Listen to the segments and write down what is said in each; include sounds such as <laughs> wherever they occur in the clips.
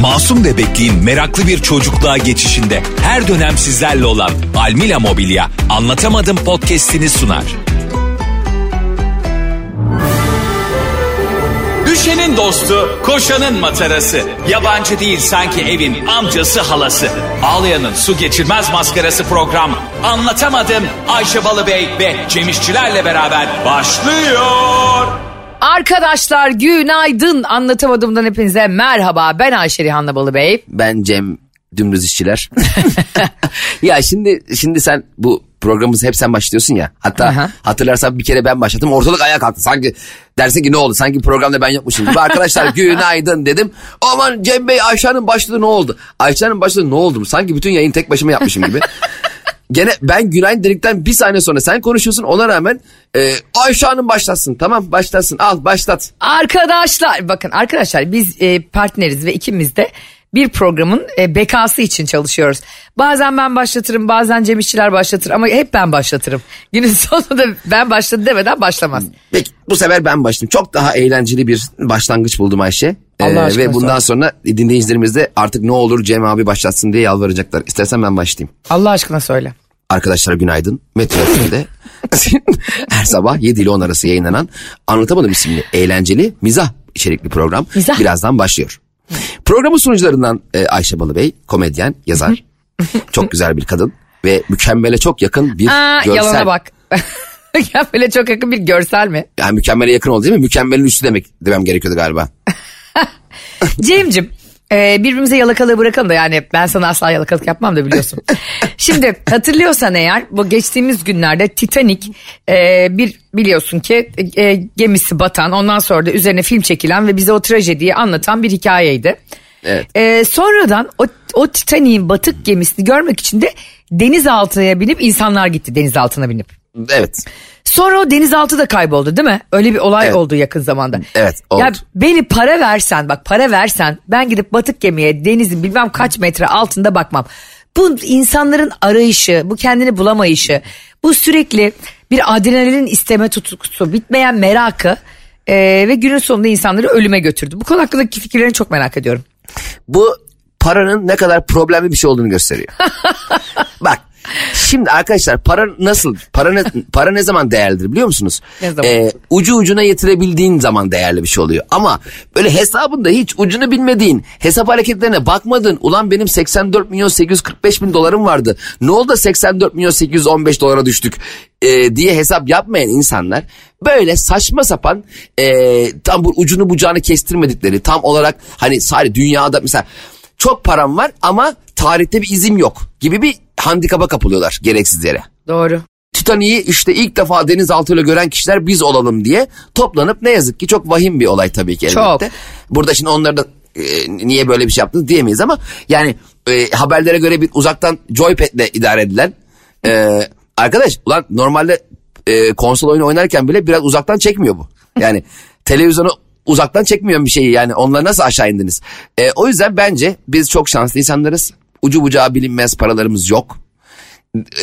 Masum bebekliğin meraklı bir çocukluğa geçişinde her dönem sizlerle olan Almila Mobilya Anlatamadım podcast'ini sunar. Düşenin dostu, koşanın matarası. Yabancı değil sanki evin amcası halası. Ağlayanın su geçirmez maskarası program. Anlatamadım Ayşe Balıbey ve Cemişçilerle beraber başlıyor. Arkadaşlar günaydın anlatamadığımdan hepinize merhaba ben Ayşe Rihanna Balıbey. Ben Cem Dümdüz işçiler. <laughs> ya şimdi şimdi sen bu programımızı hep sen başlıyorsun ya. Hatta Aha. hatırlarsan bir kere ben başladım. Ortalık ayağa kalktı. Sanki dersin ki ne oldu? Sanki programda ben yokmuşum gibi. Arkadaşlar <laughs> günaydın dedim. Aman Cem Bey Ayşe'nin başladı ne oldu? Ayşe'nin başladı ne oldu? Sanki bütün yayın tek başıma yapmışım gibi. <laughs> Gene ben günaydın dedikten bir saniye sonra sen konuşuyorsun ona rağmen e, Ayşe Hanım başlasın tamam başlasın al başlat. Arkadaşlar bakın arkadaşlar biz e, partneriz ve ikimiz de bir programın e, bekası için çalışıyoruz. Bazen ben başlatırım bazen Cem İşçiler başlatır ama hep ben başlatırım. Günün <laughs> sonunda ben başladı demeden başlamaz. Peki bu sefer ben başlayayım. Çok daha eğlenceli bir başlangıç buldum Ayşe. Allah Ee, ve bundan sor. sonra dinleyicilerimiz de artık ne olur Cem abi başlatsın diye yalvaracaklar. İstersen ben başlayayım. Allah aşkına söyle. Arkadaşlar günaydın. Metro <laughs> FM'de her sabah 7 ile 10 arası yayınlanan Anlatamadım isimli eğlenceli mizah içerikli program Mizah. birazdan başlıyor. Programın sunucularından e, Ayşe Balıbey, komedyen, yazar. <laughs> çok güzel bir kadın ve mükemmele çok yakın bir Aa, görsel. yalana bak. <laughs> böyle çok yakın bir görsel mi? Yani mükemmele yakın oldu değil mi? Mükemmelin üstü demek demem gerekiyordu galiba. Cem'cim e, birbirimize yalakalığı bırakalım da yani ben sana asla yalakalık yapmam da biliyorsun. <laughs> Şimdi hatırlıyorsan eğer bu geçtiğimiz günlerde Titanic e, bir biliyorsun ki e, gemisi batan ondan sonra da üzerine film çekilen ve bize o trajediyi anlatan bir hikayeydi. Evet. Sonradan o, o Titanic'in batık gemisini görmek için de denizaltıya binip insanlar gitti denizaltına binip. Evet. Sonra o denizaltı da kayboldu değil mi? Öyle bir olay Evet. oldu yakın zamanda. Evet, oldu. Ya beni para versen bak para versen ben gidip batık gemiye denizin bilmem kaç metre altında bakmam. Bu insanların arayışı, bu kendini bulamayışı, bu sürekli bir adrenalin isteme tutkusu, bitmeyen merakı e, ve günün sonunda insanları ölüme götürdü. Bu konu hakkındaki fikirlerini çok merak ediyorum. Bu paranın ne kadar problemli bir şey olduğunu gösteriyor. <laughs> Şimdi arkadaşlar para nasıl para ne, para ne zaman değerlidir biliyor musunuz? Ne zaman? Ee, ucu ucuna yetirebildiğin zaman değerli bir şey oluyor. Ama böyle hesabında hiç ucunu bilmediğin hesap hareketlerine bakmadın. Ulan benim 84 milyon 845 bin dolarım vardı. Ne oldu da 84 milyon 815 dolara düştük ee, diye hesap yapmayan insanlar böyle saçma sapan ee, tam bu ucunu bucağını kestirmedikleri tam olarak hani sadece dünyada mesela çok param var ama tarihte bir izim yok gibi bir handikapa kapılıyorlar gereksiz yere. Doğru. Titanic'i işte ilk defa denizaltıyla gören kişiler biz olalım diye toplanıp ne yazık ki çok vahim bir olay tabii ki elbette. Çok. Burada şimdi onları da e, niye böyle bir şey yaptınız diyemeyiz ama yani e, haberlere göre bir uzaktan joypad'le idare edilen e, arkadaş ulan normalde e, konsol oyunu oynarken bile biraz uzaktan çekmiyor bu. Yani <laughs> televizyonu uzaktan çekmiyor bir şeyi yani onları nasıl aşağı indiniz? E, o yüzden bence biz çok şanslı insanlarız. Ucu bucağı bilinmez paralarımız yok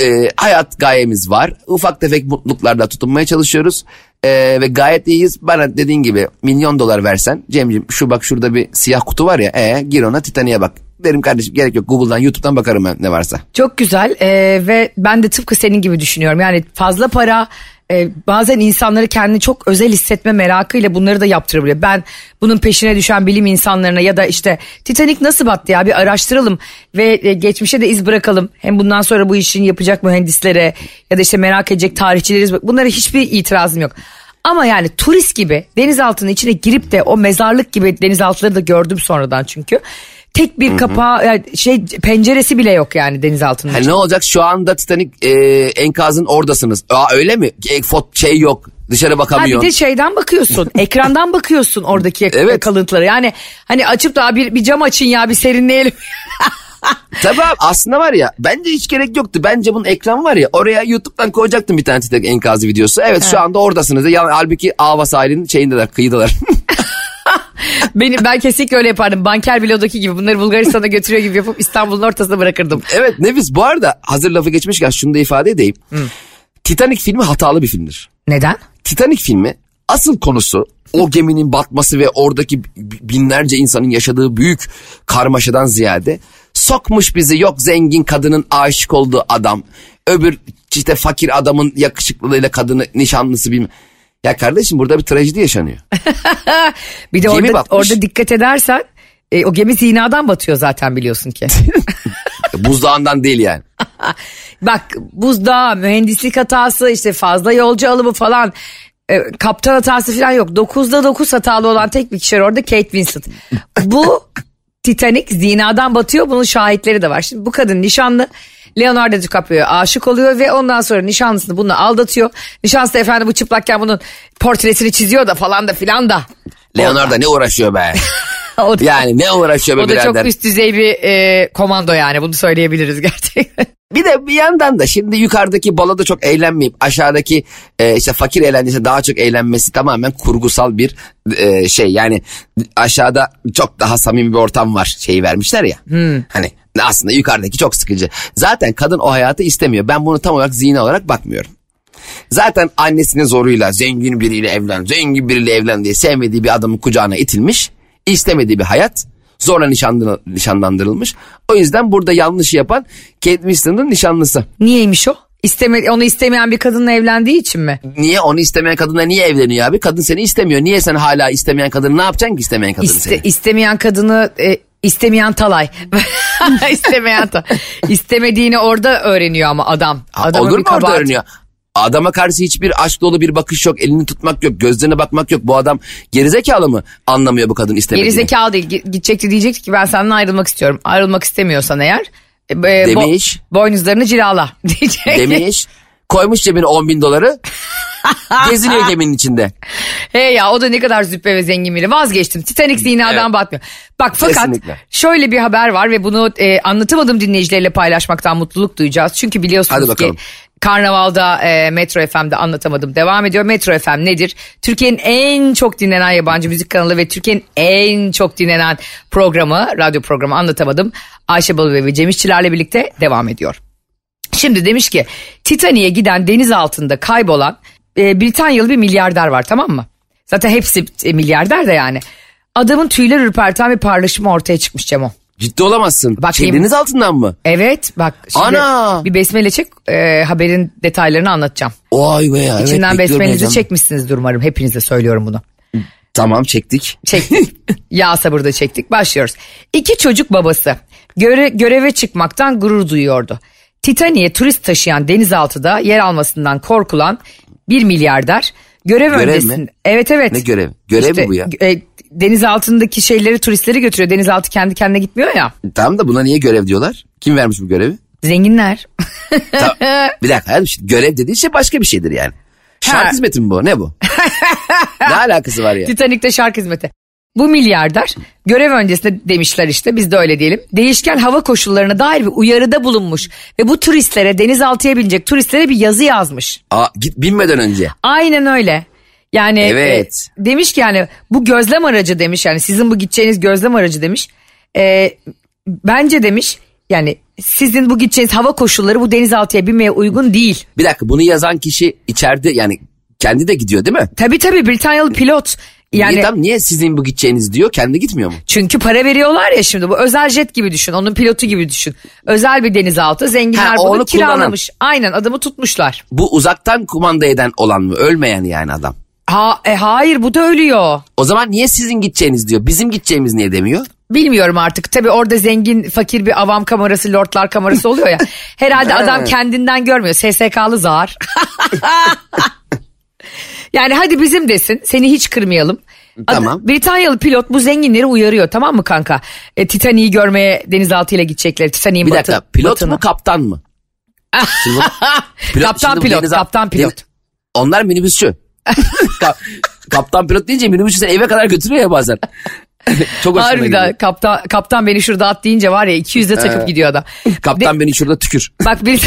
e, hayat gayemiz var. Ufak tefek mutluluklarla tutunmaya çalışıyoruz. E, ve gayet iyiyiz. Bana dediğin gibi milyon dolar versen Cemciğim şu bak şurada bir siyah kutu var ya e, gir ona Titanic'e bak. Derim kardeşim gerek yok Google'dan YouTube'dan bakarım ben ne varsa. Çok güzel ee, ve ben de tıpkı senin gibi düşünüyorum. Yani fazla para e, bazen insanları kendini çok özel hissetme merakıyla bunları da yaptırabiliyor. Ben bunun peşine düşen bilim insanlarına ya da işte Titanic nasıl battı ya bir araştıralım ve e, geçmişe de iz bırakalım. Hem bundan sonra bu işin yapacak mühendislere ya da işte merak edecek tarihçileriz. Bunlara hiçbir itirazım yok. Ama yani turist gibi denizaltının içine girip de o mezarlık gibi denizaltıları da gördüm sonradan çünkü. Tek bir kapağı yani şey penceresi bile yok yani denizaltının. Ha, ne olacak şu anda Titanic e, enkazın oradasınız. Aa, öyle mi? E, fot şey yok dışarı Ha bir bakamıyorsun. de şeyden bakıyorsun. <laughs> ekrandan bakıyorsun oradaki Evet. kalıntıları. Yani hani açıp da bir, bir cam açın ya bir serinleyelim. <laughs> Tabii abi aslında var ya bence hiç gerek yoktu. Bence bunun ekran var ya oraya YouTube'dan koyacaktım bir tane Titanic enkazı videosu. Evet şu anda oradasınız. Ya, halbuki Ava sahilinin şeyindeler kıyıdalar. <laughs> <laughs> Benim ben kesinlikle öyle yapardım. Banker Bilo'daki gibi bunları Bulgaristan'a götürüyor gibi yapıp İstanbul'un ortasına bırakırdım. evet Nefis bu arada hazır lafı geçmişken şunu da ifade edeyim. Titanic filmi hatalı bir filmdir. Neden? Titanic filmi asıl konusu o geminin batması ve oradaki binlerce insanın yaşadığı büyük karmaşadan ziyade sokmuş bizi yok zengin kadının aşık olduğu adam öbür işte fakir adamın yakışıklılığıyla kadını nişanlısı bilmem. Ya kardeşim burada bir trajedi yaşanıyor. <laughs> Bir de Gemi orada, batmış. orada dikkat edersen e, o gemi zinadan batıyor zaten biliyorsun ki. <laughs> Buzdağından değil yani. <laughs> Bak buzdağı, mühendislik hatası, işte fazla yolcu alımı falan. e, kaptan hatası falan yok. 9'da 9 hatalı olan tek bir kişi var orada Kate Winslet. Bu Titanic zinadan batıyor. Bunun şahitleri de var. Şimdi bu kadın nişanlı. Leonardo DiCaprio aşık oluyor ve ondan sonra nişanlısını bununla aldatıyor. Nişanlısı da efendim bu çıplakken bunun portresini çiziyor da falan da filan da. Leonardo ne uğraşıyor be? <laughs> O da, Yani ne uğraşıyor be o da birader? çok üst düzey bir e, komando yani bunu söyleyebiliriz gerçekten. <laughs> Bir de bir yandan da şimdi yukarıdaki baloda çok eğlenmeyip aşağıdaki e, işte fakir eğlencesi daha çok eğlenmesi tamamen kurgusal bir e, şey. Yani aşağıda çok daha samimi bir ortam var şeyi vermişler ya. Hani aslında yukarıdaki çok sıkıcı. Zaten kadın o hayatı istemiyor. Ben bunu tam olarak zina olarak bakmıyorum. Zaten annesinin zoruyla zengin biriyle evlen, zengin biriyle evlen diye sevmediği bir adamın kucağına itilmiş. istemediği bir hayat. Zorla nişanlandırılmış. O yüzden burada yanlış yapan Kate Winslet'ın nişanlısı. Niyeymiş o? İsteme, onu istemeyen bir kadınla evlendiği için mi? Niye onu istemeyen kadınla niye evleniyor abi? Kadın seni istemiyor. Niye sen hala istemeyen kadını ne yapacaksın ki istemeyen kadını İste, seni? istemeyen kadını e, istemeyen talay. <laughs> <laughs> istemeyen talay. İstemediğini orada öğreniyor ama adam. Adamın Olur mu orada kabahati. öğreniyor? Adama karşı hiçbir aşk dolu bir bakış yok. Elini tutmak yok. Gözlerine bakmak yok. Bu adam gerizekalı mı? Anlamıyor bu kadın istemediğini. Geri zekalı değil. Gi- Gidecekti diyecekti ki ben senden ayrılmak istiyorum. Ayrılmak istemiyorsan eğer. e, e, Demiş. boynuzlarını cilala <laughs> diyecek. Demiş. Koymuş cebine 10 bin doları. <laughs> geziniyor geminin içinde. Hey ya o da ne kadar züppe ve zengin biri. Vazgeçtim. Titanic zinadan Evet. batmıyor. Bak fakat Kesinlikle. şöyle bir haber var ve bunu e, anlatamadığım dinleyicilerle paylaşmaktan mutluluk duyacağız. Çünkü biliyorsunuz ki Karnaval'da e, Metro FM'de anlatamadım devam ediyor. Metro FM nedir? Türkiye'nin en çok dinlenen yabancı müzik kanalı ve Türkiye'nin en çok dinlenen programı, radyo programı anlatamadım. Ayşe Balıbey ve Cem İşçilerle birlikte devam ediyor. Şimdi demiş ki Titanic'e giden deniz altında kaybolan e, Britanyalı bir milyarder var tamam mı? Zaten hepsi e, milyarder de yani. Adamın tüyler ürperten bir paylaşımı ortaya çıkmış Cemo. Ciddi olamazsın. Bak, şey, deniz altından mı? Evet bak şimdi Ana! bir besmele çek e, haberin detaylarını anlatacağım. Vay be ya. evet, İçinden bekliyorum besmelenizi çekmişsinizdir umarım hepinize söylüyorum bunu. Tamam çektik. Çektik. <laughs> ya sabırda çektik. Başlıyoruz. İki çocuk babası göre, göreve çıkmaktan gurur duyuyordu. Titanic'e turist taşıyan denizaltıda yer almasından korkulan bir milyarder görev, Görev öncesinde. mi? Evet evet. Ne görev? Görev İşte, mi bu ya? e, deniz altındaki şeyleri turistleri götürüyor. Denizaltı kendi kendine gitmiyor ya. Tamam da buna niye görev diyorlar? Kim vermiş bu görevi? Zenginler. Ta- <laughs> bir dakika görev dediğin şey başka bir şeydir yani. Şark Ha. hizmeti mi bu? Ne bu? <laughs> ne alakası var ya? Titanik'te şark hizmeti. Bu milyarder görev öncesinde demişler işte biz de öyle diyelim. Değişken hava koşullarına dair bir uyarıda bulunmuş. Ve bu turistlere denizaltıya binecek turistlere bir yazı yazmış. Aa, git binmeden önce. Aynen öyle. Yani Evet. e, demiş ki yani bu gözlem aracı demiş yani sizin bu gideceğiniz gözlem aracı demiş. E, bence demiş yani sizin bu gideceğiniz hava koşulları bu denizaltıya binmeye uygun değil. Bir dakika bunu yazan kişi içeride yani kendi de gidiyor değil mi? Tabii tabii Britanyalı pilot. Yani niye, tam, niye sizin bu gideceğiniz diyor kendi gitmiyor mu? Çünkü para veriyorlar ya şimdi bu özel jet gibi düşün onun pilotu gibi düşün. Özel bir denizaltı zenginler Ha, bunu kiralamış. Aynen adamı tutmuşlar. Bu uzaktan kumanda eden olan mı? Ölmeyen yani adam. Ha, e, hayır bu da ölüyor. O zaman niye sizin gideceğiniz diyor. Bizim gideceğimiz niye demiyor? Bilmiyorum artık tabi orada zengin fakir bir avam kamerası lordlar kamerası oluyor ya. <laughs> Herhalde adam kendinden görmüyor SSK'lı zar. <laughs> yani hadi bizim desin seni hiç kırmayalım. Tamam. Britanyalı pilot bu zenginleri uyarıyor tamam mı kanka? E, Titanic'i görmeye denizaltıyla gidecekler. Titanic'in Bir batı- dakika pilot batını. mu kaptan mı? Şimdi bu- <laughs> pilot- Kaptan şimdi pilot, denizal- kaptan pilot. deniz- Onlar minibüsçü. <laughs> Ka- kaptan pilot deyince minibüsçü seni eve kadar götürüyor ya bazen. <laughs> Çok hoşuma gidiyor. Harbiden kaptan, kaptan beni şurada at deyince var ya 200'de takıp gidiyor adam. Kaptan beni şurada tükür. Bak bir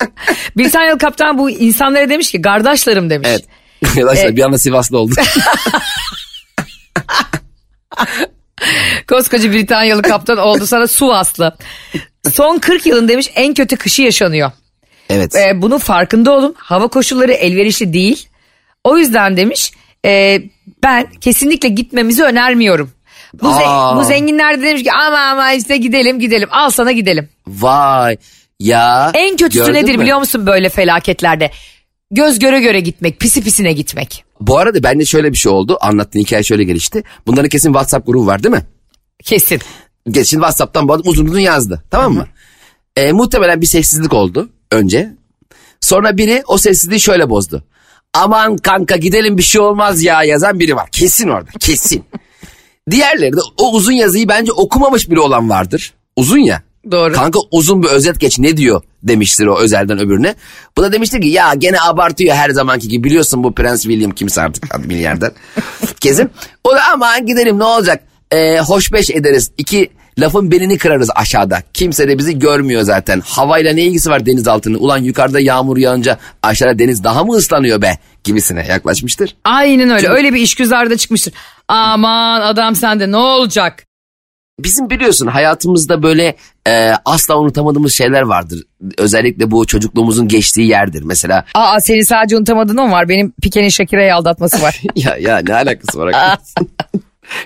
<laughs> Britanyalı kaptan bu insanlara demiş ki kardeşlerim demiş. Evet. <laughs> Arkadaşlar bir anda Sivaslı oldu. <laughs> Koskoca Britanyalı kaptan oldu sana su aslı. Son 40 yılın demiş en kötü kışı yaşanıyor. evet. Ee, bunun farkında olun. Hava koşulları elverişli değil. O yüzden demiş e, ben kesinlikle gitmemizi önermiyorum. Bu, Aa. bu zenginler de demiş ki ama ama işte gidelim gidelim al sana gidelim. Vay ya. En kötüsü nedir mü? biliyor musun böyle felaketlerde? Göz göre göre gitmek pisi pisine gitmek. Bu arada bende şöyle bir şey oldu. Anlattığın hikaye şöyle gelişti. Bunların kesin WhatsApp grubu var değil mi? Kesin. Şimdi WhatsApp'tan bu adam uzun uzun yazdı. Tamam mı? E, muhtemelen bir sessizlik oldu önce. Sonra biri o sessizliği şöyle bozdu. Aman kanka gidelim bir şey olmaz ya yazan biri var. Kesin orada kesin. <laughs> Diğerleri de o uzun yazıyı bence okumamış biri olan vardır. Uzun ya. Doğru. Kanka uzun bir özet geç ne diyor demiştir o özelden öbürüne. Bu da demiştir ki ya gene abartıyor her zamanki gibi biliyorsun bu Prens William kimse artık adı milyarder. <laughs> Kesin. O da aman gidelim ne olacak ee, hoşbeş ederiz. İki lafın belini kırarız aşağıda. Kimse de bizi görmüyor zaten. Havayla ne ilgisi var deniz altının? Ulan yukarıda yağmur yağınca aşağıda deniz daha mı ıslanıyor be gibisine yaklaşmıştır. Aynen öyle. Öyle bir işgüzarda çıkmıştır. Aman adam sende ne olacak? Bizim biliyorsun hayatımızda böyle e, asla unutamadığımız şeyler vardır. Özellikle bu çocukluğumuzun geçtiği yerdir. Mesela <laughs> Aa seni sadece unutamadın o mu var? Benim Pike'nin Şakire'yi aldatması var. <laughs> ya ya ne alakası var? <laughs>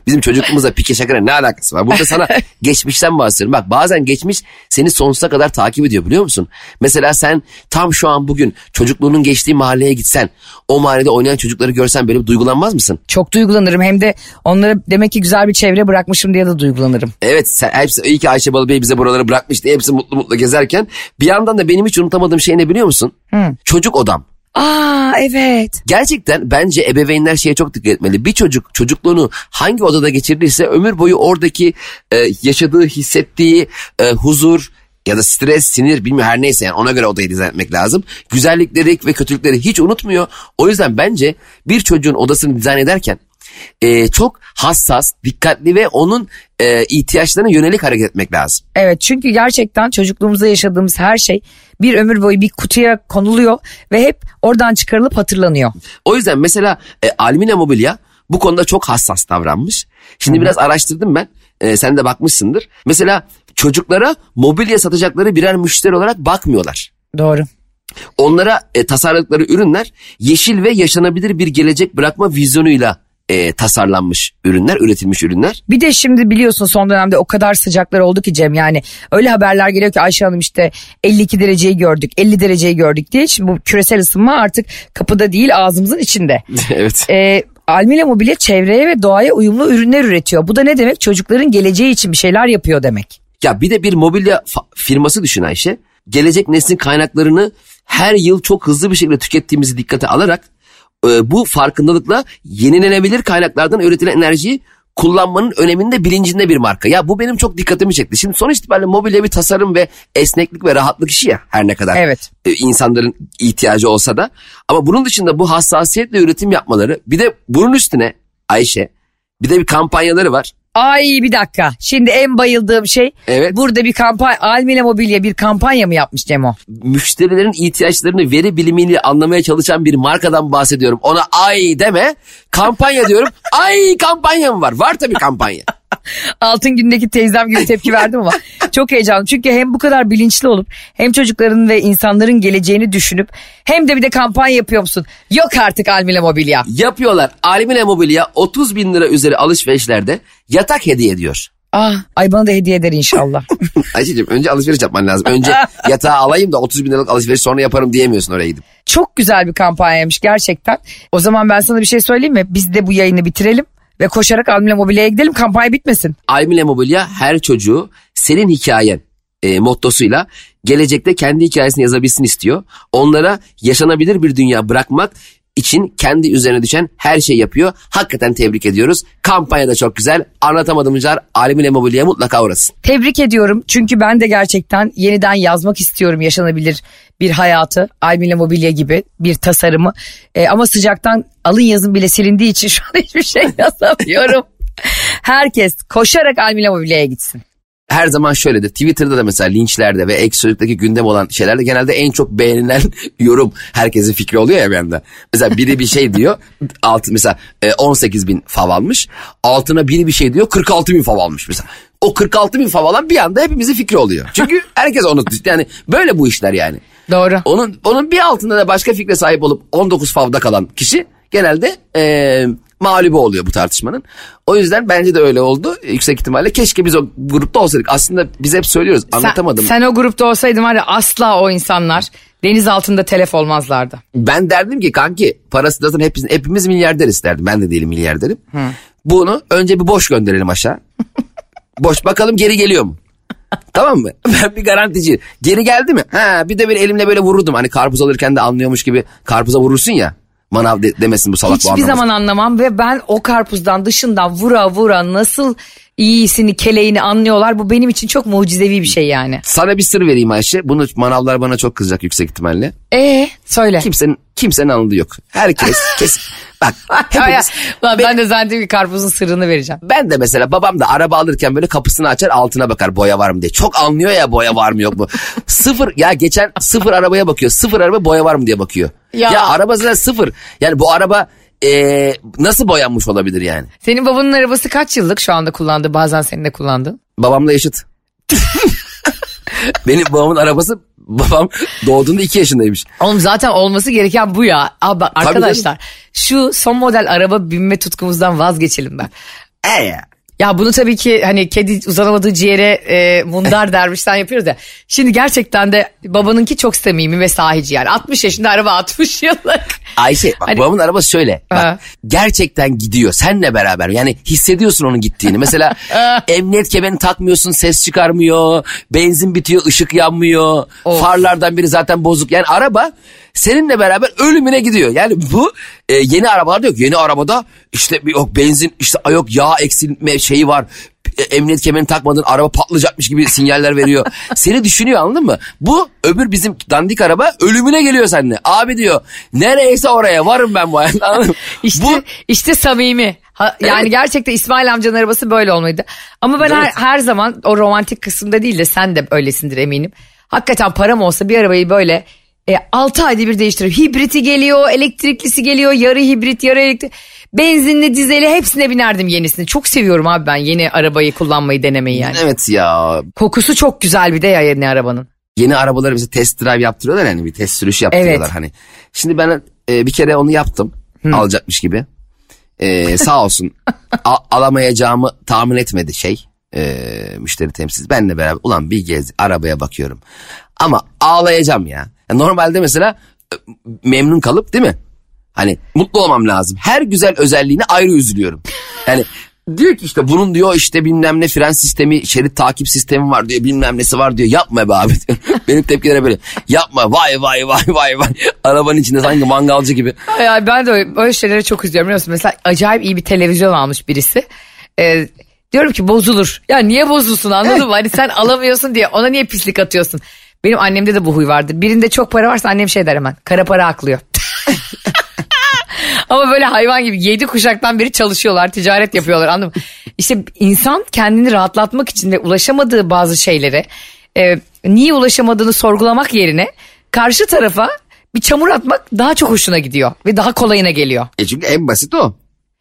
Bizim çocukluğumuzla Pike Şakar'a ne alakası var? Burada sana <laughs> geçmişten bahsediyorum. Bak bazen geçmiş seni sonsuza kadar takip ediyor biliyor musun? Mesela sen tam şu an bugün çocukluğunun geçtiği mahalleye gitsen o mahallede oynayan çocukları görsen böyle duygulanmaz mısın? Çok duygulanırım. Hem de onlara demek ki güzel bir çevre bırakmışım diye de duygulanırım. Evet sen, hepsi iyi ki Ayşe Balıbey bize buraları bırakmış diye hepsi mutlu mutlu gezerken bir yandan da benim hiç unutamadığım şey ne biliyor musun? Çocuk odam. Aa evet. Gerçekten bence ebeveynler şeye çok dikkat etmeli. Bir çocuk çocukluğunu hangi odada geçirdiyse ömür boyu oradaki e, yaşadığı, hissettiği e, huzur ya da stres, sinir bilmiyorum her neyse yani ona göre odayı dizayn etmek lazım. Güzellikleri ve kötülükleri hiç unutmuyor. O yüzden bence bir çocuğun odasını dizayn ederken e, çok hassas, dikkatli ve onun e, ihtiyaçlarına yönelik hareket etmek lazım. Evet çünkü gerçekten çocukluğumuzda yaşadığımız her şey bir ömür boyu bir kutuya konuluyor ve hep oradan çıkarılıp hatırlanıyor. O yüzden mesela e, Almina Mobilya bu konuda çok hassas davranmış. Şimdi biraz araştırdım ben. E, sen de bakmışsındır. Mesela çocuklara mobilya satacakları birer müşteri olarak bakmıyorlar. Doğru. Onlara e, tasarladıkları ürünler yeşil ve yaşanabilir bir gelecek bırakma vizyonuyla e, tasarlanmış ürünler, üretilmiş ürünler. Bir de şimdi biliyorsun son dönemde o kadar sıcaklar oldu ki Cem yani öyle haberler geliyor ki Ayşe Hanım işte 52 dereceyi gördük 50 dereceyi gördük diye. Şimdi bu küresel ısınma artık kapıda değil ağzımızın içinde. <laughs> evet. Ee, Almila Mobilya çevreye ve doğaya uyumlu ürünler üretiyor. Bu da ne demek? Çocukların geleceği için bir şeyler yapıyor demek. Ya bir de bir mobilya firması düşün Ayşe. Gelecek neslin kaynaklarını her yıl çok hızlı bir şekilde tükettiğimizi dikkate alarak e, bu farkındalıkla yenilenebilir kaynaklardan üretilen enerjiyi kullanmanın öneminde bilincinde bir marka. Ya bu benim çok dikkatimi çekti. Şimdi sonuç itibariyle mobilya bir tasarım ve esneklik ve rahatlık işi ya her ne kadar Evet. e, insanların ihtiyacı olsa da. Ama bunun dışında bu hassasiyetle üretim yapmaları bir de bunun üstüne Ayşe bir de bir kampanyaları var. Ay bir dakika. Şimdi en bayıldığım şey Evet. burada bir kampanya Almila Mobilya bir kampanya mı yapmış Cemo? müşterilerin ihtiyaçlarını veri bilimiyle anlamaya çalışan bir markadan bahsediyorum. Ona ay deme kampanya diyorum. ay kampanya mı var? Var tabii kampanya. Altın günündeki teyzem gibi tepki verdim ama çok heyecanlı. Çünkü hem bu kadar bilinçli olup hem çocukların ve insanların geleceğini düşünüp hem de bir de kampanya yapıyor musun? Yok artık Almila Mobilya. Yapıyorlar. Alimine Mobilya 30 bin lira üzeri alışverişlerde yatak hediye ediyor. Ah, ay bana da hediye eder inşallah. <laughs> Ayşe'cim önce alışveriş yapman lazım. Önce <laughs> yatağı alayım da 30 bin liralık alışveriş sonra yaparım diyemiyorsun oraya gidip. Çok güzel bir kampanyaymış gerçekten. O zaman ben sana bir şey söyleyeyim mi? Biz de bu yayını bitirelim ve koşarak Almila Mobilya'ya gidelim kampanya bitmesin. Almile Mobilya her çocuğu senin hikayen e, mottosuyla gelecekte kendi hikayesini yazabilsin istiyor. Onlara yaşanabilir bir dünya bırakmak için kendi üzerine düşen her şey yapıyor. Hakikaten tebrik ediyoruz. Kampanya da çok güzel. Anlatamadımcılar Almile Mobilya'ya mutlaka uğrasın. Tebrik ediyorum çünkü ben de gerçekten yeniden yazmak istiyorum yaşanabilir bir hayatı. Almila Mobilya gibi bir tasarımı. Ee, ama sıcaktan alın yazım bile silindiği için <laughs> şu an hiçbir şey <laughs> yazamıyorum. Herkes koşarak Almila Mobilya'ya gitsin. Her zaman şöyledir. Twitter'da da mesela linçlerde ve ek sözlükteki gündem olan şeylerde genelde en çok beğenilen <laughs> yorum herkesin fikri oluyor ya bir anda. Mesela biri bir şey diyor <laughs> altı mesela e, 18 bin fav almış altına biri bir şey diyor 46 bin fav almış mesela. O 46 bin fav alan bir anda hepimizin fikri oluyor. Çünkü <laughs> herkes onu yani böyle bu işler yani. Doğru. Onun onun bir altında da başka fikre sahip olup 19 favda kalan kişi genelde e, mağlubu oluyor bu tartışmanın. O yüzden bence de öyle oldu. Yüksek ihtimalle keşke biz o grupta olsaydık. Aslında biz hep söylüyoruz anlatamadım. Sen, sen o grupta olsaydın var ya asla o insanlar deniz altında telef olmazlardı. Ben derdim ki kanki parası zaten hepimiz, hepimiz milyarder isterdim. Ben de değilim milyarderim. Bunu önce bir boş gönderelim aşağı. <laughs> boş bakalım geri geliyor mu? tamam mı? <laughs> Ben bir garantici. Geri geldi mi? Ha, bir de böyle elimle böyle vururdum. Hani karpuz alırken de anlıyormuş gibi karpuza vurursun ya. Manav de, demesin bu salak bu Hiçbir anlamaz. zaman anlamam ve ben o karpuzdan dışından vura vura nasıl iyisini keleğini anlıyorlar. Bu benim için çok mucizevi bir şey yani. Sana bir sır vereyim Ayşe. Bunu manavlar bana çok kızacak yüksek ihtimalle. E söyle. Kimsenin kimsenin anladığı yok. Herkes <laughs> kesin. Bak hepimiz, Lan ben de zannettim ki karpuzun sırrını vereceğim. Ben de mesela babam da araba alırken böyle kapısını açar altına bakar boya var mı diye. Çok anlıyor ya boya var mı yok mu. <laughs> sıfır ya geçen sıfır arabaya bakıyor. Sıfır araba boya var mı diye bakıyor. Ya. Ya, araba zaten sıfır. Yani bu araba eee, nasıl boyanmış olabilir yani? Senin babanın arabası kaç yıllık şu anda kullandığı bazen senin de kullandığın? Babamla eşit. <laughs> Benim babamın arabası babam doğduğunda iki yaşındaymış. Oğlum zaten olması gereken bu ya. Abi bak arkadaşlar şu son model araba binme tutkumuzdan vazgeçelim ben. E ya. Ya bunu tabii ki hani kedi uzanamadığı ciğere e, mundar <laughs> dermişten yapıyoruz ya. Şimdi gerçekten de babanınki çok samimi ve sahici yani. 60 yaşında araba 60 yıllık. Ayşe bak Hani- babamın arabası şöyle. Bak, Ha. gerçekten gidiyor senle beraber. Yani hissediyorsun onun gittiğini. Mesela <laughs> emniyet kemerini takmıyorsun ses çıkarmıyor. Benzin bitiyor ışık yanmıyor. Of. Farlardan biri zaten bozuk. Yani araba seninle beraber ölümüne gidiyor. Yani bu e, yeni arabalarda yok. Yeni arabada işte yok benzin işte yok yağ eksilme şeyi var. E, Emniyet kemerini takmadın araba patlayacakmış gibi sinyaller veriyor. <laughs> Seni düşünüyor anladın mı? Bu öbür bizim dandik araba ölümüne geliyor seninle. Abi diyor nereyse oraya varım ben bu hayatta? <laughs> İşte Bu işte samimi. Ha- yani Evet. gerçekten İsmail amcanın arabası böyle olmalıydı. Ama ben her, Evet. her zaman o romantik kısımda değil de sen de öylesindir eminim. Hakikaten param olsa bir arabayı böyle e, 6 ayda bir değiştiririm. Hibriti geliyor, elektriklisi geliyor, yarı hibrit, yarı elektrik. Benzinli, dizeli hepsine binerdim yenisini. Çok seviyorum abi ben yeni arabayı kullanmayı, denemeyi yani. evet ya Kokusu çok güzel bir de ya yeni arabanın. yeni arabaları bize test drive yaptırıyorlar yani bir test sürüşü yaptırıyorlar Evet. hani. Şimdi ben e, bir kere onu yaptım alacakmış gibi. E, sağ olsun a- alamayacağımı tahmin etmedi şey e, müşteri temsilcisi. Benle beraber ulan bir gez arabaya bakıyorum ama ağlayacağım ya. Ya Normalde mesela e, memnun kalıp değil mi? Hani mutlu olmam lazım. Her güzel özelliğine ayrı üzülüyorum. Yani diyor ki işte bunun diyor işte bilmem ne fren sistemi, şerit takip sistemi var diyor bilmem nesi var diyor. Yapma be abi. <laughs> Benim tepkilerim böyle yapma vay vay vay vay vay. Arabanın içinde sanki mangalcı gibi. Ya ben de öyle- şeylere çok üzülüyorum biliyor musun? Mesela acayip iyi bir televizyon almış birisi. Ee, diyorum ki bozulur. Ya niye bozulsun anladın mı? Hani sen alamıyorsun diye ona niye pislik atıyorsun? Benim annemde de bu huy vardır. Birinde çok para varsa annem şey der hemen. Kara para aklıyor. <laughs> Ama böyle hayvan gibi yedi kuşaktan beri çalışıyorlar, ticaret yapıyorlar anladın mı? İşte insan kendini rahatlatmak için de ulaşamadığı bazı şeylere e, niye ulaşamadığını sorgulamak yerine karşı tarafa bir çamur atmak daha çok hoşuna gidiyor ve daha kolayına geliyor. E çünkü en basit o.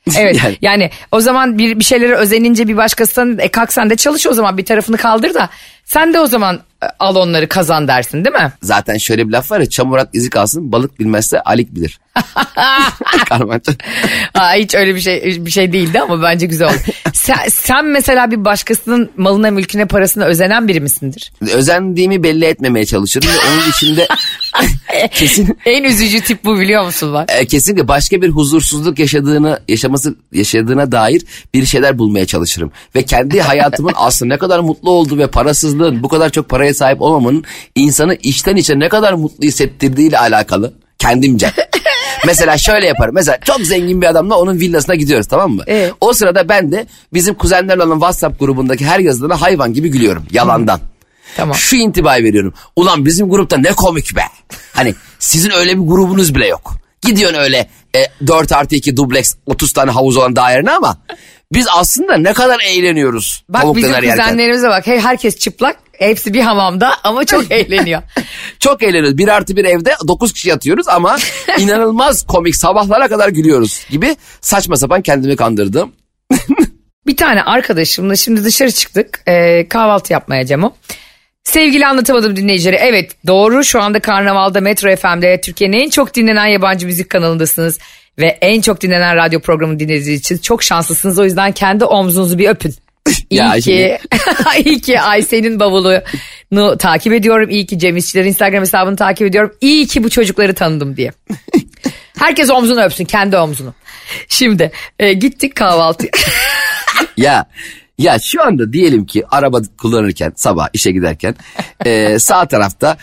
<laughs> Evet Yani- yani, o zaman bir, bir şeylere özenince bir başkasından e kalk sen de çalış o zaman bir tarafını kaldır da sen de o zaman al onları kazan dersin değil mi? Zaten şöyle bir laf var ya çamur at izi kalsın balık bilmezse alik bilir. <laughs> Karmanço. Aa, hiç öyle bir şey bir şey değildi ama bence güzel oldu. <laughs> sen, sen mesela bir başkasının malına mülküne parasına özenen biri misindir? Özendiğimi belli etmemeye çalışırım ve onun içinde <laughs> <laughs> kesin En üzücü tip bu biliyor musun var? e, kesinlikle başka bir huzursuzluk yaşadığını yaşaması yaşadığına dair bir şeyler bulmaya çalışırım ve kendi hayatımın <laughs> aslında ne kadar mutlu olduğu ve parasızlığın bu kadar çok paraya sahip olmamanın insanı içten içe ne kadar mutlu hissettirdiğiyle alakalı kendimce. <laughs> Mesela şöyle yaparım. Mesela çok zengin bir adamla onun villasına gidiyoruz tamam mı? Evet. O sırada ben de bizim kuzenlerle olan WhatsApp grubundaki her yazılana hayvan gibi gülüyorum yalandan. Tamam. Şu intibayı veriyorum. Ulan bizim grupta ne komik be. Hani sizin öyle bir grubunuz bile yok. Gidiyorsun öyle e, 4 artı 2 dubleks 30 tane havuz olan dairene ama biz aslında ne kadar eğleniyoruz. Bak bizim kuzenlerimize bak. Hey, herkes çıplak. Hepsi bir hamamda ama çok <laughs> eğleniyor. Çok eğleniyoruz. Bir artı bir evde 9 kişi yatıyoruz ama <laughs> inanılmaz komik sabahlara kadar gülüyoruz gibi saçma sapan kendimi kandırdım. <laughs> Bir tane arkadaşımla şimdi dışarı çıktık. Ee, kahvaltı yapmaya Cemo. Sevgili anlatamadım dinleyicileri. Evet doğru şu anda Karnaval'da Metro FM'de Türkiye'nin en çok dinlenen yabancı müzik kanalındasınız. ve en çok dinlenen radyo programı dinlediğiniz için çok şanslısınız. O yüzden kendi omzunuzu bir öpün. İyi <laughs> Ya ki, iyi ki <laughs> Ayşe'nin bavulunu takip ediyorum. İyi ki Cem İşçilerin Instagram hesabını takip ediyorum. İyi ki bu çocukları tanıdım diye. <laughs> Herkes omzunu öpsün kendi omzunu. Şimdi e, gittik kahvaltıya. Ya ya şu anda diyelim ki araba kullanırken sabah işe giderken e, <laughs> sağ tarafta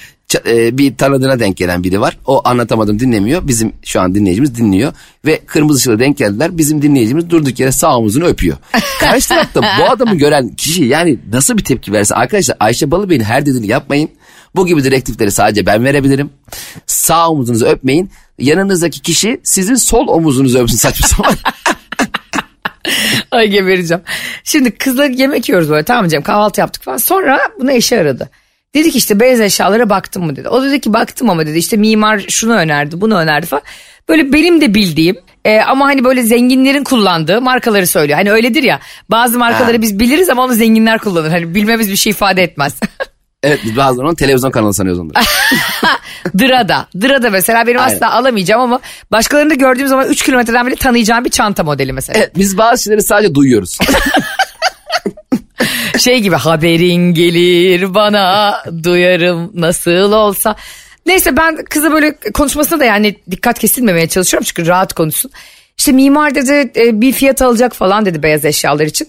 e, bir tanıdığına denk gelen biri var. O anlatamadım dinlemiyor. Bizim şu an dinleyicimiz dinliyor. Ve kırmızı ışıkla denk geldiler. Bizim dinleyicimiz durduk yere sağ omuzunu öpüyor. Karşı tarafta bu <laughs> adamı gören kişi yani nasıl bir tepki verse. Arkadaşlar Ayşe Balıbey'in her dediğini yapmayın. Bu gibi direktifleri sadece ben verebilirim. Sağ omuzunuzu öpmeyin. Yanınızdaki kişi sizin sol omuzunuzu öpsün saçma sapan. <laughs> <laughs> Ay gebereceğim. Şimdi kızla yemek yiyoruz böyle tamam Cem kahvaltı yaptık falan. Sonra bunu eşi aradı. Dedi ki işte beyaz eşyalara baktım mı dedi. O dedi ki baktım ama dedi işte mimar şunu önerdi bunu önerdi falan. Böyle benim de bildiğim e, ama hani böyle zenginlerin kullandığı markaları söylüyor. Hani öyledir ya bazı markaları Ha. biz biliriz ama onu zenginler kullanır. Hani bilmemiz bir şey ifade etmez. <laughs> evet biz bazen onu televizyon kanalı sanıyoruz onları. <laughs> Dırada. Dırada mesela benim Aynen. asla alamayacağım ama başkalarını da gördüğüm zaman 3 kilometreden bile tanıyacağım bir çanta modeli mesela. Evet, biz bazı şeyleri sadece duyuyoruz. <laughs> Şey gibi haberin gelir bana duyarım nasıl olsa. Neyse ben kıza böyle konuşmasına da yani dikkat kesilmemeye çalışıyorum çünkü rahat konuşsun. İşte mimar dedi e, bir fiyat alacak falan dedi beyaz eşyalar için.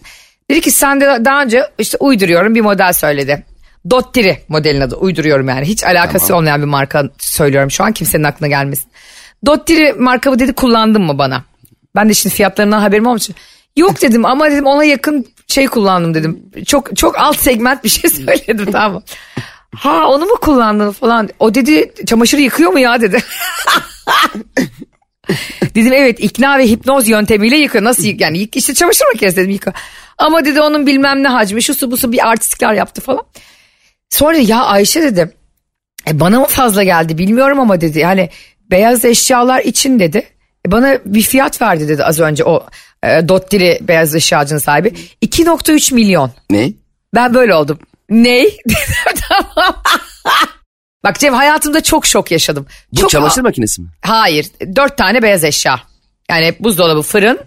Dedi ki sen de daha önce işte uyduruyorum bir model söyledi. Dottiri modelin adı uyduruyorum yani hiç alakası olmayan bir marka söylüyorum şu an kimsenin aklına gelmesin. Dottiri markamı dedi kullandın mı bana? Ben de şimdi fiyatlarından haberim olmuş. Yok dedim ama dedim ona yakın şey kullandım dedim. Çok çok alt segment bir şey <laughs> söyledim tamam? Ha onu mu kullandın falan. O dedi çamaşırı yıkıyor mu ya dedi. <laughs> dedim evet ikna ve hipnoz yöntemiyle yıkıyor. Nasıl yık yani yık, işte çamaşır makinesi dedim yıkıyor. Ama dedi onun bilmem ne hacmi şu su bu su bir artistlikler yaptı falan. Sonra ya Ayşe dedi e bana mı fazla geldi bilmiyorum ama dedi yani beyaz eşyalar için dedi e bana bir fiyat verdi dedi az önce o e, Dottiri beyaz eşyacının sahibi 2.3 milyon. ne? Ben böyle oldum. Ney? Dedim, <laughs> tamam. Bak Cem hayatımda çok şok yaşadım. Bu çok çamaşır makinesi mi? Hayır dört tane beyaz eşya. Yani buzdolabı fırın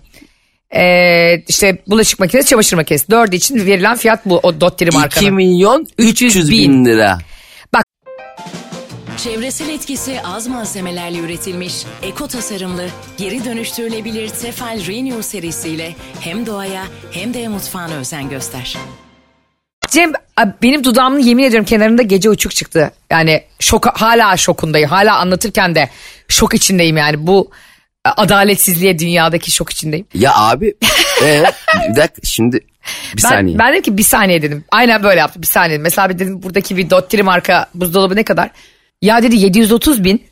e, işte bulaşık makinesi çamaşır makinesi. Dördü için verilen fiyat bu o Dottiri 2 markanın. milyon 300 bin lira. Çevresel etkisi az malzemelerle üretilmiş, eko tasarımlı, geri dönüştürülebilir Tefal Renew serisiyle hem doğaya hem de mutfağına özen göster. Cem a- benim dudağımın yemin ediyorum kenarında gece uçuk çıktı. Yani şok hala şokundayım. Hala anlatırken de şok içindeyim yani bu adaletsizliğe dünyadaki şok içindeyim. Ya abi <laughs> ee, bir dakika şimdi bir Ben, saniye. ben dedim ki bir saniye dedim. Aynen böyle yaptım bir saniye dedim. Mesela bir dedim buradaki bir Dottiri marka buzdolabı ne kadar? Ya dedi 730 bin.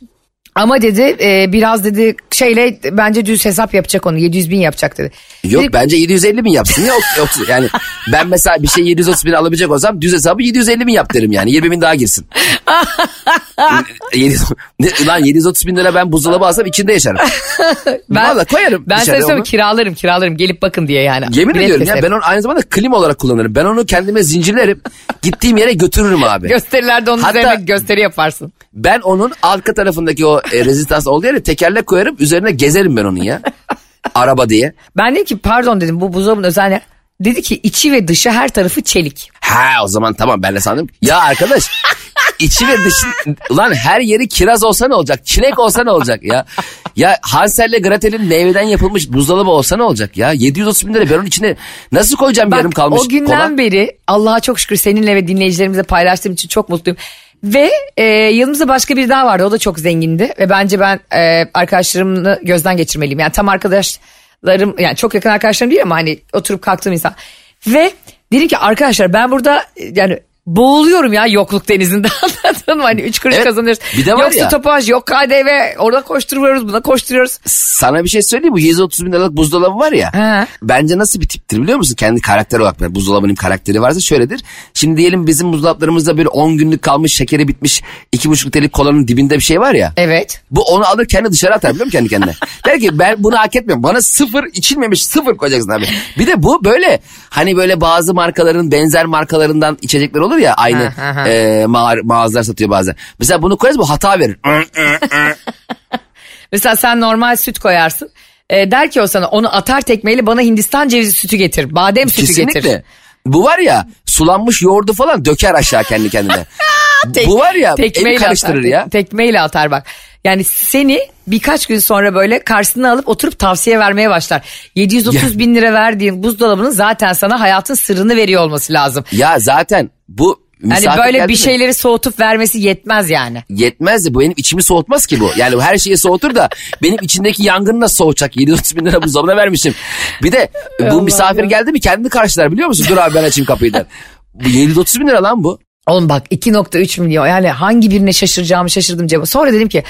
Ama dedi e, biraz dedi şeyle bence düz hesap yapacak onu 700 bin yapacak dedi. Yok Dedim, bence 750 bin yapsın ya. Yoksa yani ben mesela bir şey 730 bin alabilecek olsam düz hesabı 750 bin yap derim yani. 20 bin daha girsin. <laughs> 700 ne, lan 730 bin lira ben buzdolabı alsam içinde yaşarım. <laughs> Valla koyarım Ben sana söyleyeyim kiralarım kiralarım gelip bakın diye yani. Yemin Bilet ediyorum ya ben onu aynı zamanda klima olarak kullanırım. Ben onu kendime zincirlerim. Gittiğim yere götürürüm abi. <laughs> Gösterilerde onun Hatta- üzerine gösteri yaparsın. Ben onun arka tarafındaki o e, rezistans olduğu yere tekerlek koyarım. Üzerine gezerim ben onun ya. <laughs> Araba diye. Ben dedim ki pardon dedim bu buzdolabının özelliği. Dedi ki içi ve dışı her tarafı çelik. Ha o zaman tamam ben de sandım. Ya arkadaş içi ve dışı lan her yeri kiraz olsa ne olacak? Çilek olsa ne olacak ya? Ya Hansel'le Gretel'in meyveden yapılmış buzdolabı olsa ne olacak ya? 730 bin lira ben onun içine nasıl koyacağım Bak yarım kalmış o günden kola? beri Allah'a çok şükür seninle ve dinleyicilerimizle paylaştığım için çok mutluyum. Ve e, yanımızda başka biri daha vardı o da çok zengindi ve bence ben e, arkadaşlarımı gözden geçirmeliyim. Yani tam arkadaşlarım yani çok yakın arkadaşlarım değil ama hani oturup kalktığım insan. Ve dedim ki arkadaşlar ben burada yani boğuluyorum ya yokluk denizinde <laughs> anladın mı? Hani üç kuruş Evet, kazanıyoruz. bir de var yok ya- stopaj yok KDV orada koşturuyoruz buna koşturuyoruz. Sana bir şey söyleyeyim bu 130 bin liralık buzdolabı var ya. He. Bence nasıl bir tiptir biliyor musun? Kendi karakter olarak böyle buzdolabının karakteri varsa şöyledir. Şimdi diyelim bizim buzdolaplarımızda böyle 10 günlük kalmış şekeri bitmiş 2,5 litrelik kolanın dibinde bir şey var ya. Evet. Bu onu alır kendi dışarı atar biliyor musun kendi kendine? <laughs> Der ki ben bunu hak etmiyorum. Bana sıfır içilmemiş sıfır koyacaksın abi. Bir de bu böyle hani böyle bazı markaların benzer markalarından içecekler olur ya aynı e, ma- mağazalar satıyor bazen. Mesela bunu koyarız bu hata verir. <laughs> Mesela sen normal süt koyarsın. E, der ki o sana onu atar tekmeyle bana Hindistan cevizi sütü getir. Badem sütü Kesinlikle. getir. Bu var ya sulanmış yoğurdu falan döker aşağı kendi kendine. <laughs> Tek- Bu var ya tekmeyle karıştırır atar, ya. Tekmeyle atar bak. Yani seni birkaç gün sonra böyle karşısına alıp oturup tavsiye vermeye başlar. 730 bin lira verdiğin buzdolabının zaten sana hayatın sırrını veriyor olması lazım. Ya zaten bu Yani misafir böyle geldi bir mi? şeyleri soğutup vermesi yetmez yani. Yetmez de bu benim içimi soğutmaz ki bu. Yani her şeyi soğutur da benim içindeki yangını nasıl soğutacak? 730 bin lira buzdolabına vermişim. Bir de bu Allah misafir ya. geldi mi kendini karşılar biliyor musun? Dur abi ben açayım kapıyı der. Bu 730 bin lira lan bu. Oğlum bak 2.3 milyon yani hangi birine şaşıracağımı şaşırdım cevap. Sonra dedim ki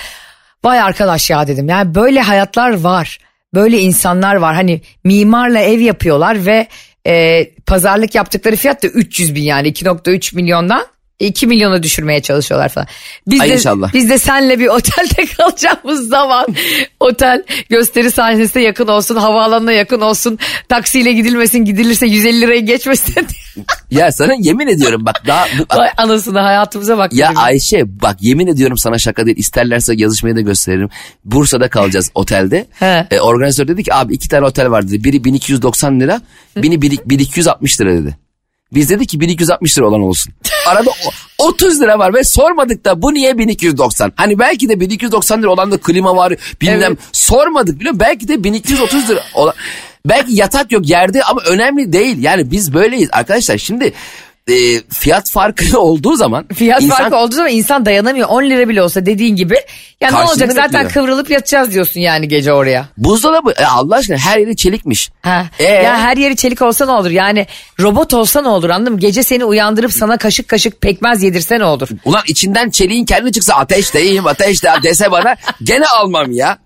vay arkadaş ya dedim. Yani böyle hayatlar var. Böyle insanlar var. Hani mimarla ev yapıyorlar ve e, pazarlık yaptıkları fiyat da 300 bin yani 2.3 milyondan 2 milyona düşürmeye çalışıyorlar falan. Biz Ay de, inşallah. Biz de senle bir otelde <laughs> kalacağımız zaman otel gösteri sahnesine yakın olsun, havaalanına yakın olsun, taksiyle gidilmesin, gidilirse 150 lirayı geçmesin. Ya sana yemin ediyorum bak daha... bu- <laughs> Vay anasını hayatımıza bak. Ya. Ayşe bak yemin ediyorum sana şaka değil. İsterlerse yazışmayı da gösteririm. Bursa'da kalacağız otelde. He. E, organizatör dedi ki abi iki tane otel var dedi. Biri 1290 lira, biri 1260 lira dedi. Biz dedik ki 1260 lira olan olsun. Arada o- 30 lira var ve sormadık da bu niye 1290? Hani belki de 1290 lira olan da klima var bilmem. Evet. Sormadık biliyor musun? Belki de 1230 lira olan. Belki yatak yok yerde ama önemli değil. Yani biz böyleyiz arkadaşlar. Şimdi e, fiyat farkı <laughs> olduğu zaman Fiyat insan- farkı olduğu zaman insan dayanamıyor. 10 lira bile olsa dediğin gibi. Ya ne olacak zaten bekliyor. kıvrılıp yatacağız diyorsun yani gece oraya. Buzdolabı e, Allah aşkına her yeri çelikmiş. Ha. Ee? Ya her yeri çelik olsa ne olur? Yani robot olsa ne olur anladın mı? Gece seni uyandırıp sana kaşık kaşık pekmez yedirse ne olur? Ulan içinden çeliğin kendi çıksa ateşteyim ateşte dese bana <laughs> gene almam ya.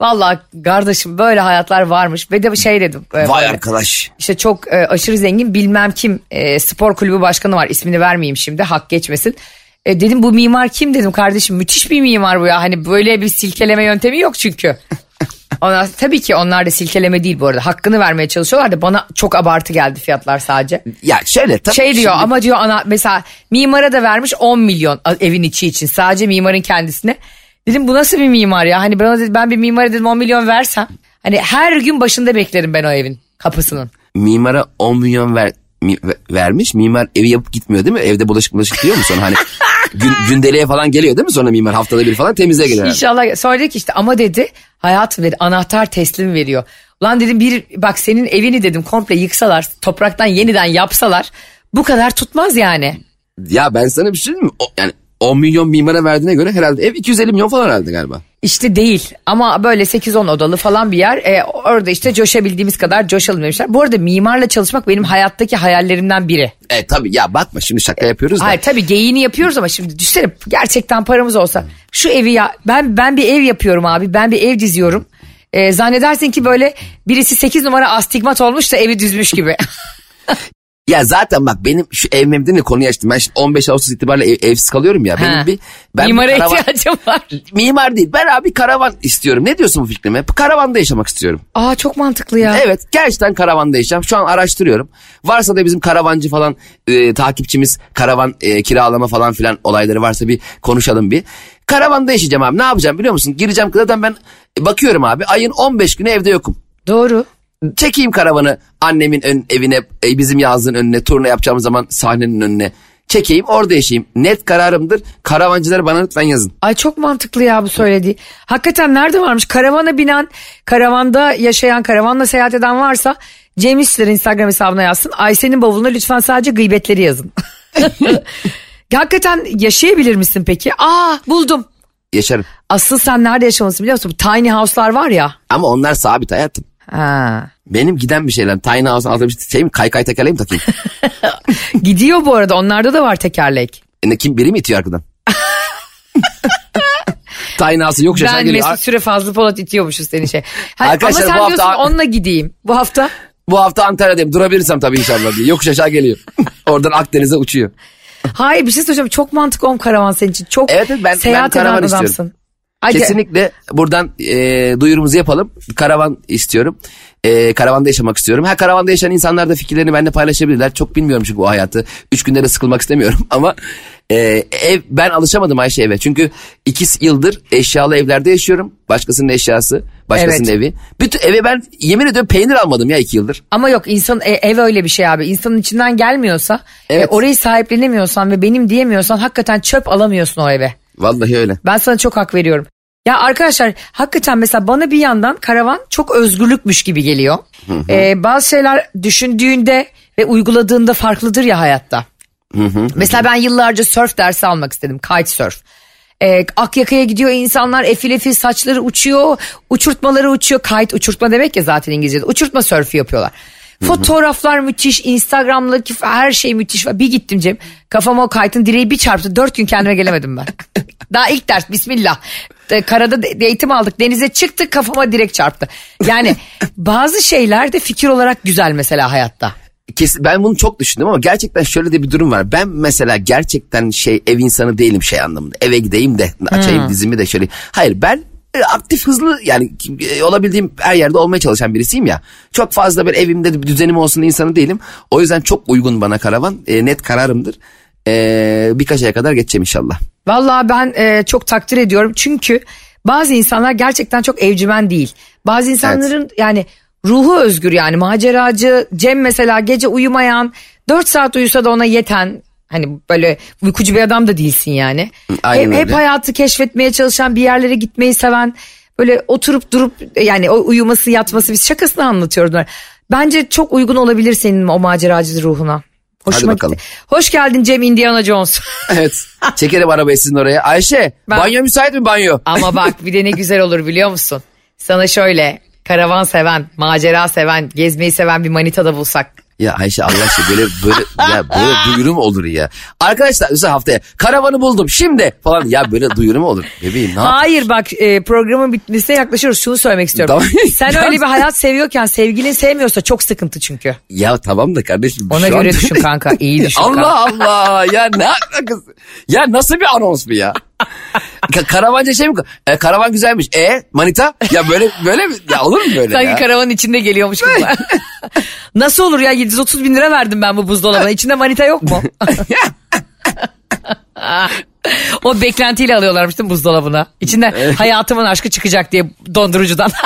Vallahi kardeşim böyle hayatlar varmış ve de şey dedim. e, Vay böyle. arkadaş. İşte çok e, aşırı zengin bilmem kim e, spor kulübü başkanı var ismini vermeyeyim şimdi hak geçmesin. E, dedim bu mimar kim dedim kardeşim müthiş bir mimar bu ya hani böyle bir silkeleme yöntemi yok çünkü. <laughs> Onlar, tabii ki onlar da silkeleme değil bu arada hakkını vermeye çalışıyorlar da bana çok abartı geldi fiyatlar sadece. Ya şöyle tabii. Şey diyor şimdi- ama diyor ana mesela mimara da vermiş 10 milyon evin içi için sadece mimarın kendisine. Dedim bu nasıl bir mimar ya hani dedi, ben bir mimara dedim 10 milyon versem hani her gün başında beklerim ben o evin kapısının. Mimara 10 milyon ver, mi- ve- vermiş. Mimar evi yapıp gitmiyor değil mi? Evde bulaşık bulaşık diyor mu sonra hani <laughs> gün, gündeliğe falan geliyor değil mi sonra mimar haftada bir falan temizliğe geliyor. İnşallah sonra dedi ki işte ama dedi hayatım dedi anahtar teslim veriyor. Ulan dedim bir bak senin evini dedim komple yıksalar topraktan yeniden yapsalar bu kadar tutmaz yani. Ya ben sana bir şey diyeyim mi? O, yani 10 milyon mimara verdiğine göre herhalde ev 250 milyon falan herhalde galiba. İşte değil ama böyle 8-10 odalı falan bir yer e, orada işte coşabildiğimiz kadar coşalım demişler. Bu arada mimarla çalışmak benim hayattaki hayallerimden biri. E tabii ya bakma şimdi şaka yapıyoruz da. Hayır tabii geyiğini yapıyoruz ama şimdi düşünsene gerçekten paramız olsa şu evi ya ben ben bir ev yapıyorum abi ben bir ev diziyorum. E, zannedersin ki böyle birisi 8 numara astigmat olmuş da evi düzmüş gibi. <laughs> Ya zaten bak benim şu ev mevdini konuyu açtım. Ben şimdi 15 Ağustos itibariyle ev- evsiz kalıyorum ya. Benim Ha. bir ben bir Mimara karavan- ihtiyacım var. Mimar değil. Ben abi karavan istiyorum. Ne diyorsun bu fikrime? Karavanda yaşamak istiyorum. Aa çok mantıklı ya. Evet gerçekten karavanda yaşayacağım. Şu an araştırıyorum. Varsa da bizim karavancı falan e, takipçimiz karavan e, kiralama falan filan olayları varsa bir konuşalım bir. Karavanda yaşayacağım abi. Ne yapacağım biliyor musun? Gireceğim zaten ben bakıyorum abi ayın 15 günü evde yokum. Doğru. Çekeyim karavanı annemin ön, evine e, bizim yazlığın önüne turna yapacağımız zaman sahnenin önüne. Çekeyim orada yaşayayım. Net kararımdır. Karavancıları bana lütfen yazın. Ay çok mantıklı ya bu söylediği. Hakikaten nerede varmış? Karavana binen, karavanda yaşayan, karavanla seyahat eden varsa Cem İşler Instagram hesabına yazsın. Ayşe'nin bavuluna lütfen sadece gıybetleri yazın. <laughs> Hakikaten yaşayabilir misin peki? Aa buldum. Yaşarım. Asıl sen nerede yaşamalısın biliyor musun? Bu tiny house'lar var ya. Ama onlar sabit hayatım. Ha. Benim giden bir şeyler. Tiny House'un altına bir şey mi? Kaykay tekerleği mi takayım? <laughs> Gidiyor bu arada onlarda da var tekerlek. E ne, kim biri mi itiyor arkadan? <laughs> Tiny yok Ben geliyor. Mesut Süre fazla Polat itiyormuşuz seni şey. Ha, Arkadaşlar, ama sen bu hafta- diyorsun onunla gideyim. Bu hafta Bu hafta Antalya'dayım durabilirsem tabii inşallah diye. Yokuş aşağı geliyor. <laughs> Oradan Akdeniz'e uçuyor. Hayır bir şey söyleyeceğim. Çok mantıklı olm karavan senin için. Çok Evet, ben- seyahat ben eden adamsın. istiyorum. Hadi. Kesinlikle buradan e, duyurumuzu yapalım. Karavan istiyorum. e, karavanda yaşamak istiyorum. Ha karavanda yaşayan insanlar da fikirlerini benimle paylaşabilirler. Çok bilmiyorum çünkü o hayatı. Üç günde de sıkılmak istemiyorum <laughs> ama e, ev ben alışamadım Ayşe eve. Çünkü iki yıldır eşyalı evlerde yaşıyorum. Başkasının eşyası, başkasının Evet. evi. Bütün eve ben yemin ediyorum peynir almadım ya iki yıldır. Ama yok insan e, ev öyle bir şey abi. İnsanın içinden gelmiyorsa, Evet. e, orayı sahiplenemiyorsan ve benim diyemiyorsan hakikaten çöp alamıyorsun o eve. Vallahi öyle. Ben sana çok hak veriyorum. Ya arkadaşlar hakikaten mesela bana bir yandan karavan çok özgürlükmüş gibi geliyor. Ee, bazı şeyler düşündüğünde ve uyguladığında farklıdır ya hayatta. Mesela ben yıllarca surf dersi almak istedim. Kite surf. Ee, Akyaka'ya gidiyor insanlar efil efil saçları uçuyor. Uçurtmaları uçuyor. Kite uçurtma demek ya zaten İngilizce'de. Uçurtma sörfü yapıyorlar. Fotoğraflar müthiş. Instagram'daki her şey müthiş. Bir gittim Cem. Kafama o kite'ın direği bir çarptı. Dört gün kendime gelemedim ben. <laughs> Daha ilk ders bismillah. E, Karada eğitim aldık. Denize çıktık kafama direkt çarptı. Yani <laughs> bazı şeyler de fikir olarak güzel mesela hayatta. Kesin, ben bunu çok düşündüm ama gerçekten şöyle de bir durum var. Ben mesela gerçekten şey ev insanı değilim şey anlamında. Eve gideyim de açayım dizimi de şöyle. Hayır ben aktif hızlı yani e, olabildiğim her yerde olmaya çalışan birisiyim ya. Çok fazla böyle evimde bir düzenim olsun insanı değilim. O yüzden çok uygun bana karavan. E, net kararımdır. E, birkaç aya kadar geçeceğim inşallah. Vallahi ben e, çok takdir ediyorum çünkü bazı insanlar gerçekten çok evcimen değil. Bazı insanların yani ruhu özgür yani maceracı. Cem mesela gece uyumayan 4 saat uyusa da ona yeten hani böyle uykucu bir adam da değilsin yani. aynen hep, hep hayatı keşfetmeye çalışan bir yerlere gitmeyi seven böyle oturup durup yani o uyuması yatması biz şakasını anlatıyoruz. bunlar. Bence çok uygun olabilir senin o maceracı ruhuna. Hoşuma bakalım. gitti. Hoş geldin Cem Indiana Jones. <laughs> Evet. Çekerim arabayı sizin oraya. Ayşe Ben- banyo müsait mi banyo? Ama bak bir de ne güzel olur biliyor musun? Sana şöyle karavan seven, macera seven, gezmeyi seven bir manita da bulsak. Ya Ayşe Allah aşkına böyle böyle ya böyle <laughs> duyuru mu olur ya? Arkadaşlar mesela haftaya karavanı buldum şimdi falan ya böyle duyuru mu olur? Bebeğim ne Hayır bak e, programın bitmesine yaklaşıyoruz. Şunu söylemek istiyorum. Tamam. <laughs> Sen öyle bir hayat seviyorken sevgilin sevmiyorsa çok sıkıntı çünkü. Ya tamam da kardeşim. Ona göre an- <laughs> düşün kanka. iyi düşün kanka. Allah Allah ya ne alakası? Ya nasıl bir anons bu ya? Ka- karavanca şey mi? E, karavan güzelmiş. E manita? Ya böyle böyle mi? Ya olur mu böyle Sanki ya? karavanın içinde geliyormuş gibi. <laughs> Nasıl olur ya 730 bin lira verdim ben bu buzdolabına. İçinde manita yok mu? <laughs> o beklentiyle alıyorlarmış değil mi buzdolabına? İçinden hayatımın aşkı çıkacak diye dondurucudan. <laughs>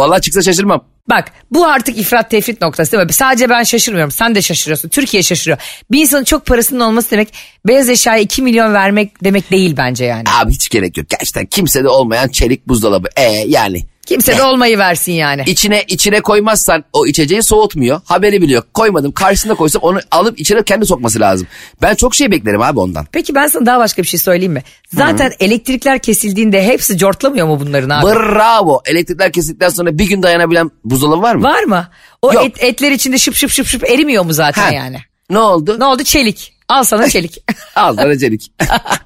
Vallahi çıksa şaşırmam. Bak bu artık ifrat tefrit noktası değil mi? Sadece ben şaşırmıyorum. Sen de şaşırıyorsun. Türkiye şaşırıyor. Bir insanın çok parasının olması demek beyaz eşyaya 2 milyon vermek demek değil bence yani. Abi hiç gerek yok. Gerçekten kimsede olmayan çelik buzdolabı. E yani. Kimse de olmayı versin yani. İçine içine koymazsan o içeceği soğutmuyor. Haberi biliyor. Koymadım. Karşısına koysam onu alıp içine kendi sokması lazım. Ben çok şey beklerim abi ondan. Peki ben sana daha başka bir şey söyleyeyim mi? Zaten elektrikler kesildiğinde hepsi cortlamıyor mu bunların abi? Bravo. Elektrikler kesildikten sonra bir gün dayanabilen buzdolabı var mı? Var mı? O Yok. et, etler içinde şıp şıp şıp şıp erimiyor mu zaten Ha. yani? Ne oldu? Ne oldu? Çelik. Al sana çelik. <laughs> Al sana çelik.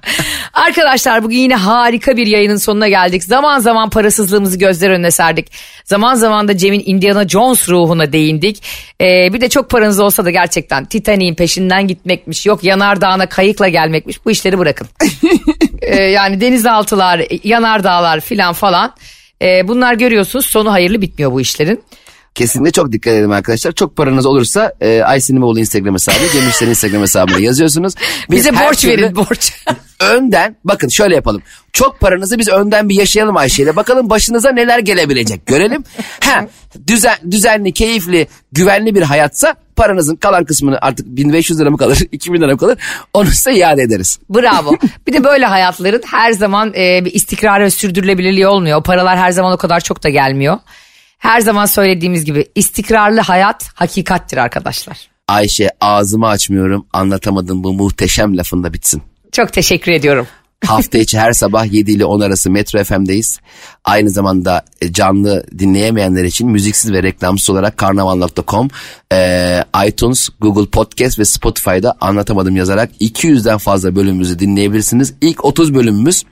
<laughs> Arkadaşlar bugün yine harika bir yayının sonuna geldik. Zaman zaman parasızlığımızı gözler önüne serdik. Zaman zaman da Cem'in Indiana Jones ruhuna değindik. Ee, bir de çok paranız olsa da gerçekten Titanic'in peşinden gitmekmiş. Yok yanardağına kayıkla gelmekmiş. Bu işleri bırakın. <laughs> Ee, yani denizaltılar, yanardağlar filan falan. Ee, bunlar görüyorsunuz sonu hayırlı bitmiyor bu işlerin. Kesinlikle çok dikkat edin arkadaşlar. Çok paranız olursa e, Aysin İmamoğlu Instagram hesabı, Cem İşler'in Instagram hesabına yazıyorsunuz. <laughs> Biz Bize borç verin borç. <laughs> önden bakın şöyle yapalım. Çok paranızı biz önden bir yaşayalım Ayşe'yle. Bakalım başınıza neler gelebilecek görelim. Ha, düzen, düzenli, keyifli, güvenli bir hayatsa paranızın kalan kısmını artık 1500 lira mı kalır, <laughs> 2000 lira mı kalır onu size iade ederiz. Bravo. Bir de böyle hayatların her zaman e, bir istikrarı ve sürdürülebilirliği olmuyor. O paralar her zaman o kadar çok da gelmiyor. Her zaman söylediğimiz gibi istikrarlı hayat hakikattir arkadaşlar. Ayşe ağzımı açmıyorum anlatamadım bu muhteşem lafında bitsin. Çok teşekkür ediyorum. <laughs> Hafta içi her sabah 7 ile 10 arası Metro FM'deyiz. Aynı zamanda e, canlı dinleyemeyenler için müziksiz ve reklamsız olarak karnaval.com, e, iTunes, Google Podcast ve Spotify'da anlatamadım yazarak 200'den fazla bölümümüzü dinleyebilirsiniz. İlk 30 bölümümüz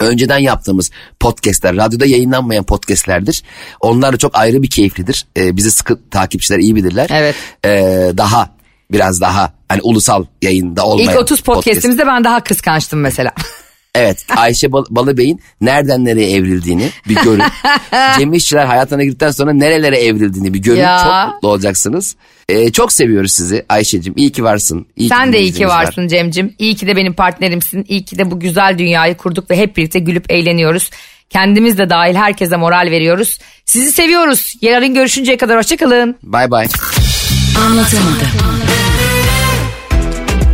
önceden yaptığımız podcastler, radyoda yayınlanmayan podcastlerdir. Onlar da çok ayrı bir keyiflidir. E, bizi sıkı takipçiler iyi bilirler. Evet. E, daha biraz daha hani ulusal yayında olmayan İlk 30 podcast. podcastimizde ben daha kıskançtım mesela. <laughs> Evet Ayşe Bal- Balıbey'in nereden nereye evrildiğini bir görün. <laughs> Cem İşçiler hayatına girdikten sonra nerelere evrildiğini bir görün. Ya. Çok mutlu olacaksınız. Ee, çok seviyoruz sizi Ayşe'cim. İyi ki varsın. İyi Sen de iyi ki dinleyicimiz var. varsın Cem'cim. İyi ki de benim partnerimsin. İyi ki de bu güzel dünyayı kurduk ve hep birlikte gülüp eğleniyoruz. Kendimiz de dahil herkese moral veriyoruz. Sizi seviyoruz. Yarın görüşünceye kadar hoşçakalın. Bay bay. Anlatamadım.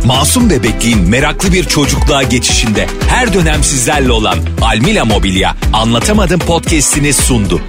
Masum bebekliğin meraklı bir çocukluğa geçişinde her dönem sizlerle olan Almila Mobilya Anlatamadım podcast'ini sundu.